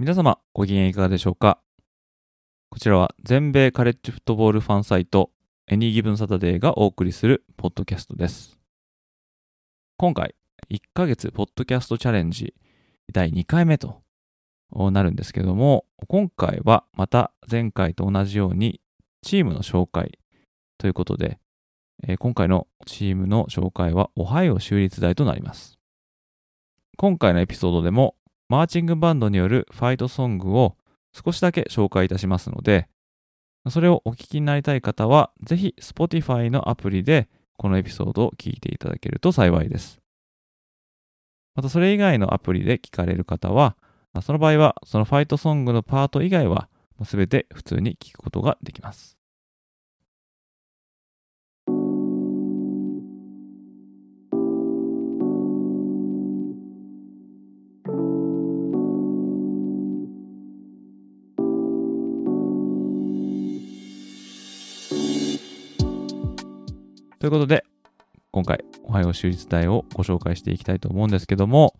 皆様ご機嫌いかがでしょうか？こちらは全米カレッジフットボールファンサイトエニーギブンサタデーがお送りするポッドキャストです今回1ヶ月ポッドキャストチャレンジ第2回目となるんですけども、今回はまた前回と同じようにチームの紹介ということで、今回のチームの紹介はオハイオ州立大となります。今回のエピソードでもマーチングバンドによるファイトソングを少しだけ紹介いたしますので、それをお聞きになりたい方は、ぜひ Spotify のアプリでこのエピソードを聞いていただけると幸いです。またそれ以外のアプリで聞かれる方は、その場合はそのファイトソングのパート以外は全て普通に聞くことができます。ということで、今回、おはよう州立大をご紹介していきたいと思うんですけども、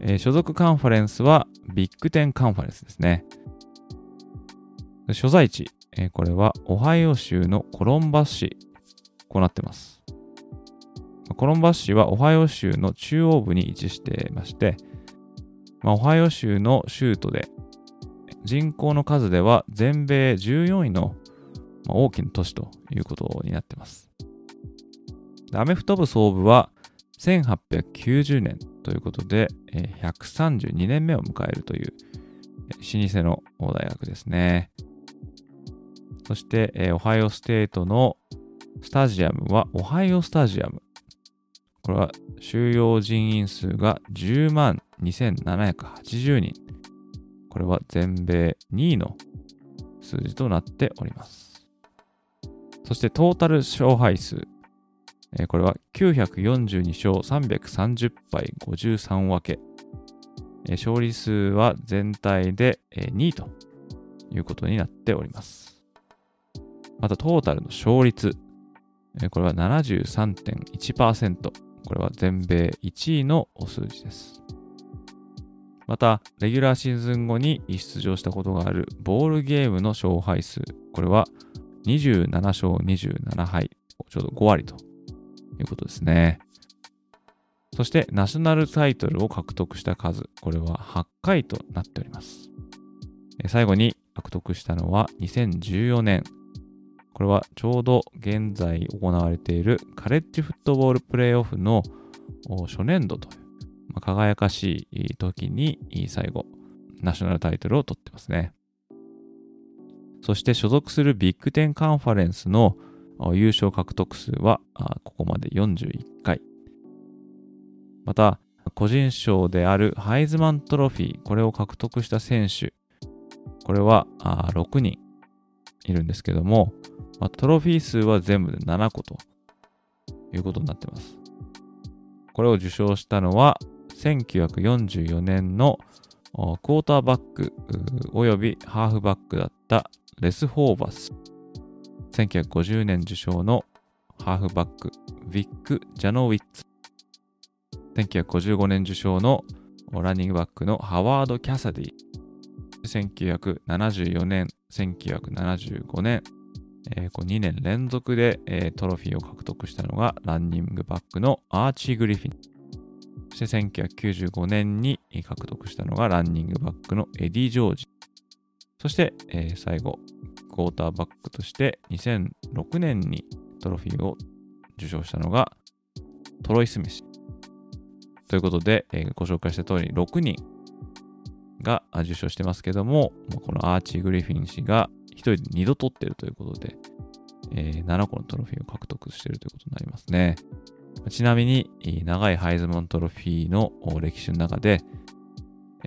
えー、所属カンファレンスはビッグテンカンファレンスですね。所在地、えー、これはオハイオ州のコロンバス市、こうなってます。コロンバス市はオハイオ州の中央部に位置していまして、まあ、オハイオ州の州都で人口の数では全米14位の大きな都市ということになってます。アメフト部総部は1890年ということで、132年目を迎えるという老舗の大学ですね。そして、オハイオステートのスタジアムはオハイオスタジアム。これは収容人員数が10万2780人。これは全米2位の数字となっております。そしてトータル勝敗数え、これは942勝330敗53分け。え、勝利数は全体で、え、2位ということになっております。またトータルの勝率。え、これは73.1%。これは全米1位のお数字です。また、レギュラーシーズン後に出場したことがあるボールゲームの勝敗数。これは27勝27敗。ちょうど5割ということですね。そしてナショナルタイトルを獲得した数、これは8回となっております。最後に獲得したのは2014年。これはちょうど現在行われているカレッジフットボールプレイオフの初年度という、まあ、輝かしい時に最後、ナショナルタイトルを取ってますね。そして所属するビッグテンカンファレンスの優勝獲得数はここまで41回。また、個人賞であるハイズマントロフィー、これを獲得した選手、これは6人いるんですけども、トロフィー数は全部で7個ということになってます。これを受賞したのは、1944年のクォーターバックおよびハーフバックだったレス・ホーバス1950年受賞のハーフバック、ヴィック・ジャノウィッツ。1955年受賞のランニングバックのハワード・キャサディ。1974年、1975年、えー、こう2年連続で、えー、トロフィーを獲得したのがランニングバックのアーチー・グリフィン。そして1995年に獲得したのがランニングバックのエディ・ジョージ。そして、えー、最後、クォーターバックとして2006年にトロフィーを受賞したのがトロイ・スミス。ということで、えー、ご紹介した通り6人が受賞してますけども、このアーチー・グリフィン氏が1人で2度取ってるということで、えー、7個のトロフィーを獲得しているということになりますね。ちなみに、長いハイズマントロフィーの歴史の中で、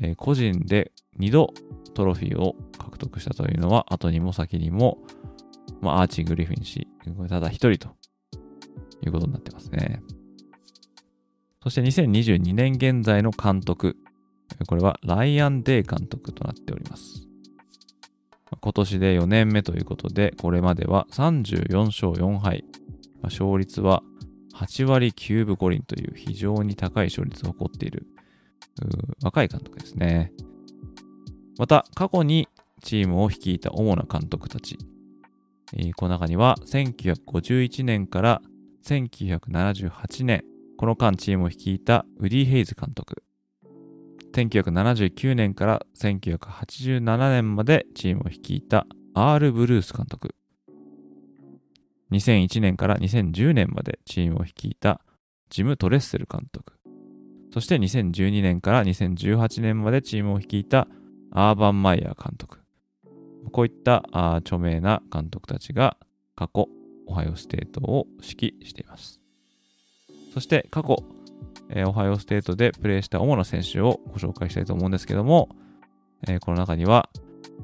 えー、個人で2度トロフィーを獲得したというのは、後にも先にも、まあ、アーチ・グリフィン氏、ただ一人ということになってますね。そして2022年現在の監督。これはライアン・デイ監督となっております。今年で4年目ということで、これまでは34勝4敗。勝率は8割9分5厘という非常に高い勝率を誇っている若い監督ですね。また、過去にチームを率いた主な監督たち。この中には1951年から1978年、この間チームを率いたウディ・ヘイズ監督。1979年から1987年までチームを率いたアール・ブルース監督。2001年から2010年までチームを率いたジム・トレッセル監督。そして2012年から2018年までチームを率いたアーバン・マイヤー監督。こういったあ著名な監督たちが過去、オハイオステートを指揮しています。そして過去、えー、オハイオステートでプレーした主な選手をご紹介したいと思うんですけども、えー、この中には、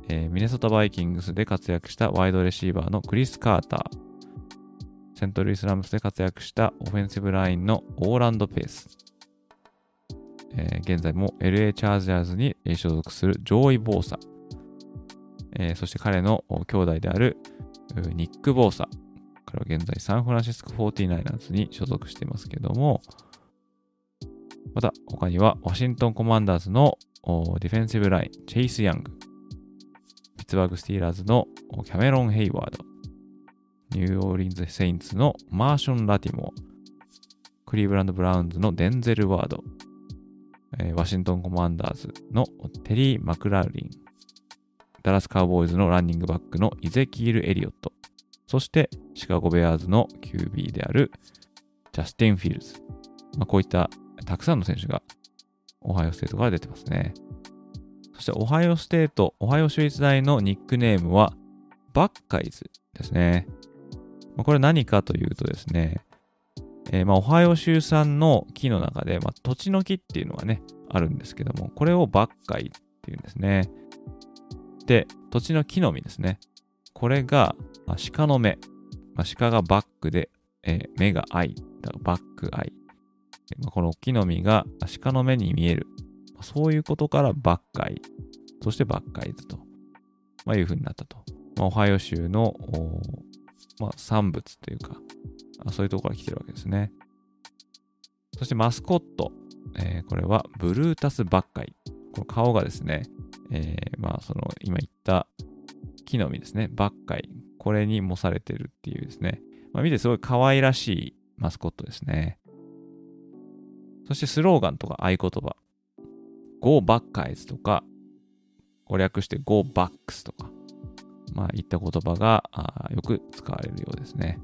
えー、ミネソタバイキングスで活躍したワイドレシーバーのクリス・カーター、セントルイスラムスで活躍したオフェンシブラインのオーランド・ペース、え、現在も LA チャージャーズに所属するジョーイ・ボーサ、えー、そして彼の兄弟であるニック・ボーサ、彼は現在サンフランシスコ 49ers に所属していますけども、また他にはワシントンコマンダーズのディフェンシブライン、チェイス・ヤング、ピッツバーグ・スティーラーズのキャメロン・ヘイワード、ニューオーリンズ・セインツのマーション・ラティモア、クリーブランド・ブラウンズのデンゼル・ワード、ワシントン・コマンダーズのテリー・マクラーリン、ダラス・カウボーイズのランニングバックのイゼキール・エリオット、そしてシカゴ・ベアーズの QB であるジャスティン・フィールズ。まあ、こういったたくさんの選手がオハイオステートから出てますね。そしてオハイオステート、オハイオ州立大のニックネームはバッカイズですね。まあ、これ何かというとですね、えー、まあ、オハイオ州産の木の中で、まあ、土地の木っていうのがね、あるんですけども、これをバッカイっていうんですね。で、土地の木の実ですね。これが、まあ、鹿の目。まあ、鹿がバックで、えー、目がアイ。だバックアイ。まあ、この木の実が鹿の目に見える。ま、そういうことからバッカイ。そしてバッカイズと、まあ、いうふうになったと。まあ、オハイオ州の、まあ、産物というか、そういうところから来てるわけですね。そしてマスコット。えー、これはブルータスバッカイ。この顔がですね、えー、まあその今言った木の実ですね、バッカイ。これに模されてるっていうですね、まあ、見てすごい可愛らしいマスコットですね。そしてスローガンとか合言葉。Go Buckeyes とか、これ略して Go Bucks とか、まあ、いった言葉がよく使われるようですね。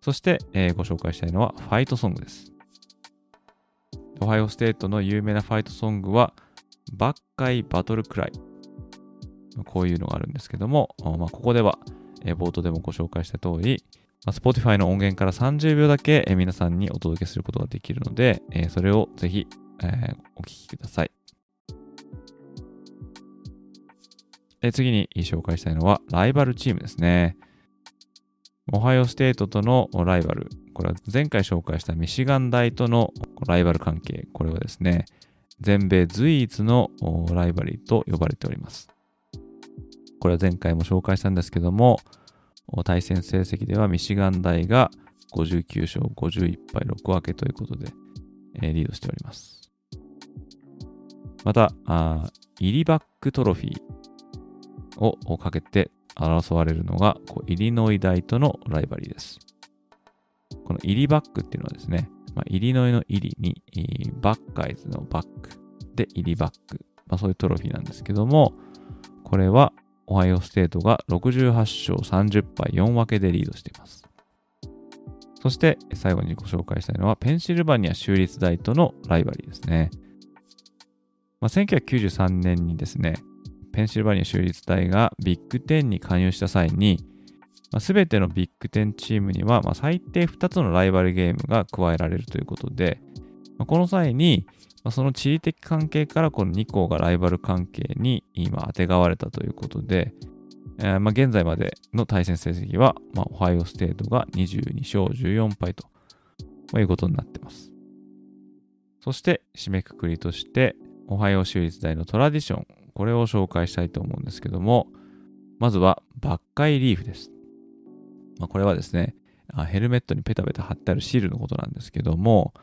そして、えー、ご紹介したいのはファイトソングです。オハイオステートの有名なファイトソングは、バッカイバトルクライ。こういうのがあるんですけども、まあ、ここでは、えー、冒頭でもご紹介した通り、まあ、Spotify の音源から30秒だけ、えー、皆さんにお届けすることができるので、えー、それをぜひ、え、お聴きください。え次に紹介したいのは、ライバルチームですね。オハイオステートとのライバル。これは前回紹介したミシガン大とのライバル関係。これはですね、全米随一のライバリーと呼ばれております。これは前回も紹介したんですけども、対戦成績ではミシガン大が59勝51敗6分けということで、えー、リードしております。また、あイリバックトロフィーをかけて争われるのがこうイリノイ大とのライバリーです。このイリバックっていうのはですね、まあ、イリノイのイリにバッカイズのバックでイリバック、まあ、そういうトロフィーなんですけども、これはオハイオステートが68勝30敗4分けでリードしています。そして最後にご紹介したいのはペンシルバニア州立大とのライバリーですね。まあ、1993年にですね、ペンシルバニア州立大がビッグ10に加入した際に、まあ、全てのビッグ10チームには、まあ、最低2つのライバルゲームが加えられるということで、まあ、この際に、まあ、その地理的関係からこの2校がライバル関係に今当てがわれたということで、えー、まあ現在までの対戦成績は、まあ、オハイオステートが22勝14敗ということになっています。そして締めくくりとして、オハイオ州立大のトラディション、これを紹介したいと思うんですけども、まずはバッカイリーフです。まあ、これはですね、ヘルメットにペタペタ貼ってあるシールのことなんですけども、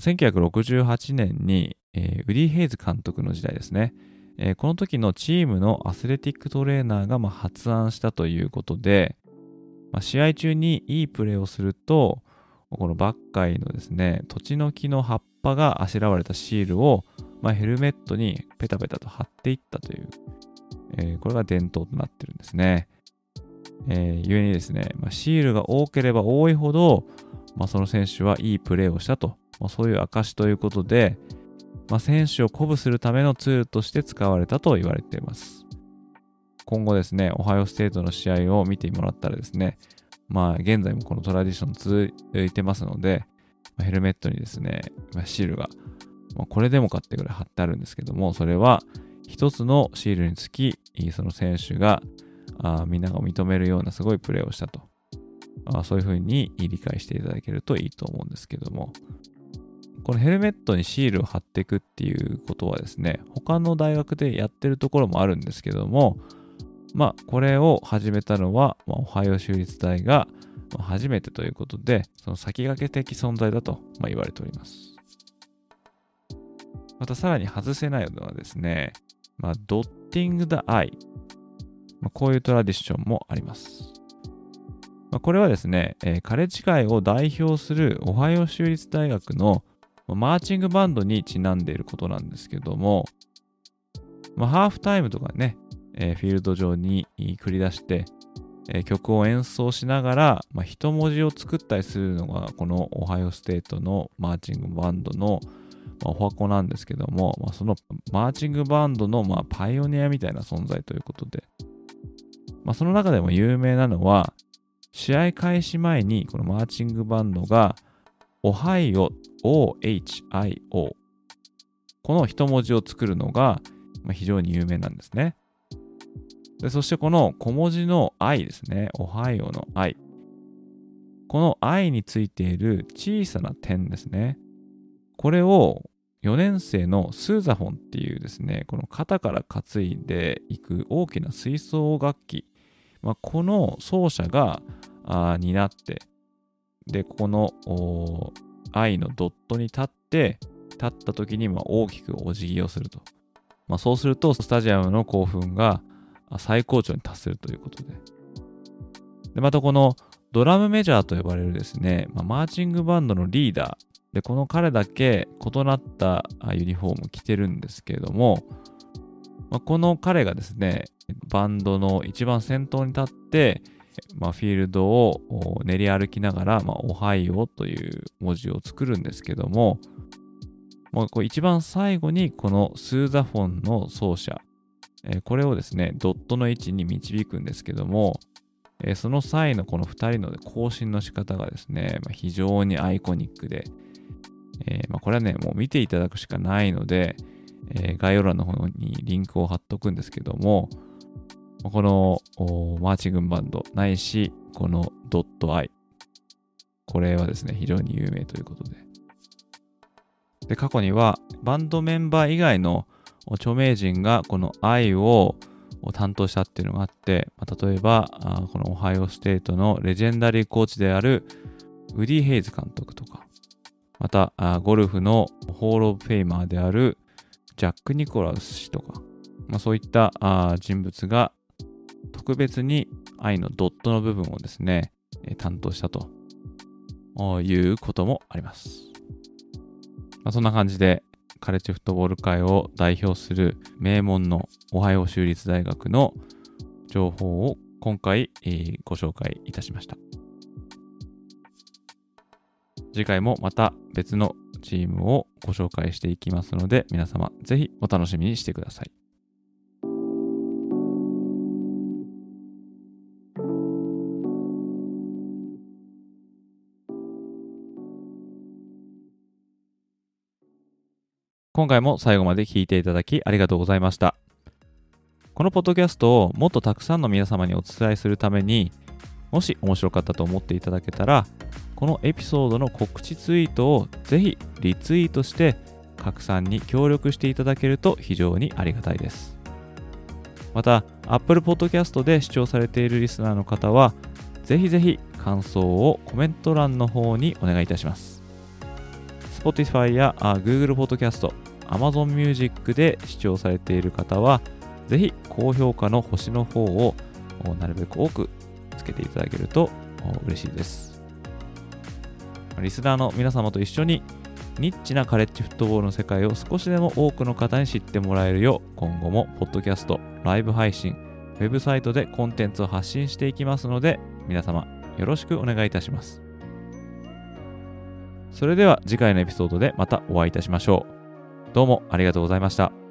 1968年に、えー、ウディ・ヘイズ監督の時代ですね、えー、この時のチームのアスレティックトレーナーがまあ発案したということで、まあ、試合中にいいプレーをすると、このバッカイのですね、土地の木の葉っぱがあしらわれたシールを、まあ、ヘルメットにペタペタと貼っていったという、えー、これが伝統となってるんですね。えー、故にですね、まあ、シールが多ければ多いほど、まあ、その選手はいいプレーをしたと、まあ、そういう証ということで、まあ、選手を鼓舞するためのツールとして使われたと言われています。今後ですね、オハイオステートの試合を見てもらったらですね、まあ現在もこのトラディション続いてますので、ヘルメットにですね、シールが、まあ、これでもかってぐらい貼ってあるんですけども、それは一つのシールにつき、その選手があみんなが認めるようなすごいプレーをしたと。あそういうふうに理解していただけるといいと思うんですけども、このヘルメットにシールを貼っていくっていうことはですね、他の大学でやってるところもあるんですけども、まあ、これを始めたのは、まあ、オハイオ州立大が初めてということで、その先駆け的存在だと、まあ、言われております。またさらに外せないのはですね、まあ、ドッティング・ダ・アイ。まあ、こういうトラディションもあります。まあ、これはですね、えー、カレッジ界を代表するオハイオ州立大学のマーチングバンドにちなんでいることなんですけども、まあ、ハーフタイムとかね、えー、フィールド上に繰り出して、えー、曲を演奏しながら、まあ、一文字を作ったりするのがこのオハイオステートのマーチングバンドの、まあ、お箱なんですけども、まあ、そのマーチングバンドの、まあ、パイオニアみたいな存在ということで、まあ、その中でも有名なのは試合開始前にこのマーチングバンドがオハイオ OHIO この一文字を作るのが非常に有名なんですね。でそしてこの小文字の I ですね。オハイオの I。この I についている小さな点ですね。これを4年生のスーザフォンっていうですね、この肩から担いでいく大きな吹奏楽器。まあ、この奏者が担って、で、この I のドットに立って、立った時にま大きくお辞儀をすると。まあ、そうすると、スタジアムの興奮が最高潮に達するということで。で、またこのドラムメジャーと呼ばれるですね、まあ、マーチングバンドのリーダー。で、この彼だけ異なったユニフォームを着てるんですけれども、まあ、この彼がですね、バンドの一番先頭に立って、まあ、フィールドを練り歩きながら、まあ、オハイオという文字を作るんですけども、もうこう一番最後にこのスーザフォンの奏者、えー、これをですね、ドットの位置に導くんですけども、えー、その際のこの2人の更新の仕方がですね、まあ、非常にアイコニックで、えー、まあ、これはね、もう見ていただくしかないので、え概要欄の方にリンクを貼っとくんですけども、このマーチングバンドないし、このドットアイ。これはですね、非常に有名ということで。で、過去にはバンドメンバー以外の著名人がこの愛を担当したっていうのがあって、まあ、例えばこのオハイオステートのレジェンダリーコーチであるウディ・ヘイズ監督とか、またゴルフのホール・オブ・フェイマーであるジャック・ニコラウス氏とか、まあ、そういったあ人物が特別に愛のドットの部分をですね、え担当したということもあります。まあ、そんな感じで、カレッジフットボール界を代表する名門のオハイオ州立大学の情報を今回、えー、ご紹介いたしました。次回もまた別のチームをご紹介していきますので、皆様ぜひお楽しみにしてください。今回も最後まで聞いていただきありがとうございました。このポッドキャストをもっとたくさんの皆様にお伝えするために、もし面白かったと思っていただけたら、このエピソードの告知ツイートをぜひリツイートして拡散に協力していただけると非常にありがたいです。また、Apple Podcast で視聴されているリスナーの方は、ぜひぜひ感想をコメント欄の方にお願いいたします。Spotify や Google Podcast、Amazon Music で視聴されている方は、ぜひ高評価の星の方をなるべく多くつけていただけると嬉しいです。リスナーの皆様と一緒にニッチなカレッジフットボールの世界を少しでも多くの方に知ってもらえるよう今後もポッドキャスト、ライブ配信、ウェブサイトでコンテンツを発信していきますので皆様よろしくお願いいたします。それでは次回のエピソードでまたお会いいたしましょう。どうもありがとうございました。